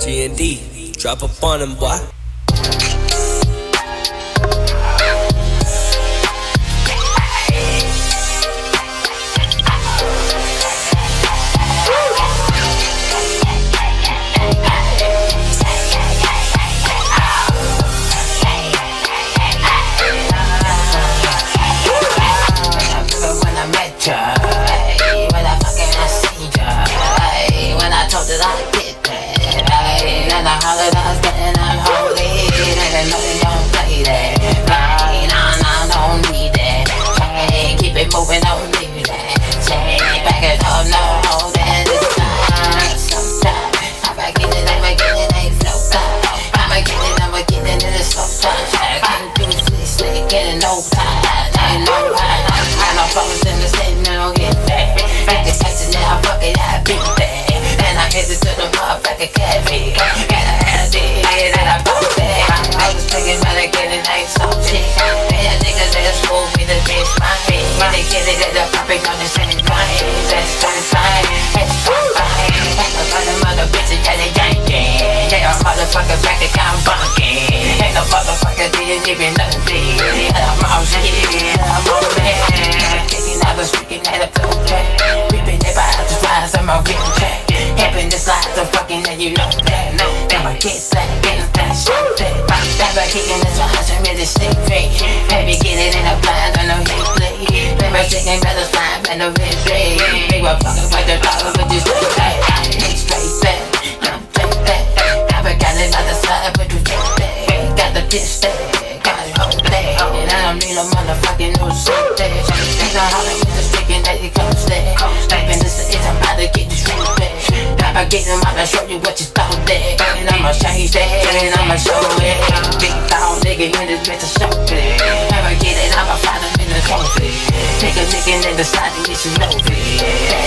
TND, drop up on them, boy. When nothing. And I'm all shit, I'm all out the streaking at a flow track. Ripping it by the flies, I'm a real track. Happiness lies, I'm fucking and you know that. Get that, get that shit that. Never kicking the flies, I'm. Baby, get it in a blind, I know you play. Never singing better slime, and a red. Big one fucking like the dollar, but like that. Ain't straight that, I'm take that. Never got the side, but you take that. Got the dish that, don't need a motherfucking new shit that. Ain't no holler with the sticking that it comes that. Typing this is, I'm about to get this shit back. I'ma get them, I'ma show you what you thought that. And I'ma change that, and I'ma show it. Big dog nigga in this bitch, I show it. Never get it, I'ma find him in the trophy. Nigga licking in the side, and it's no fit. That's your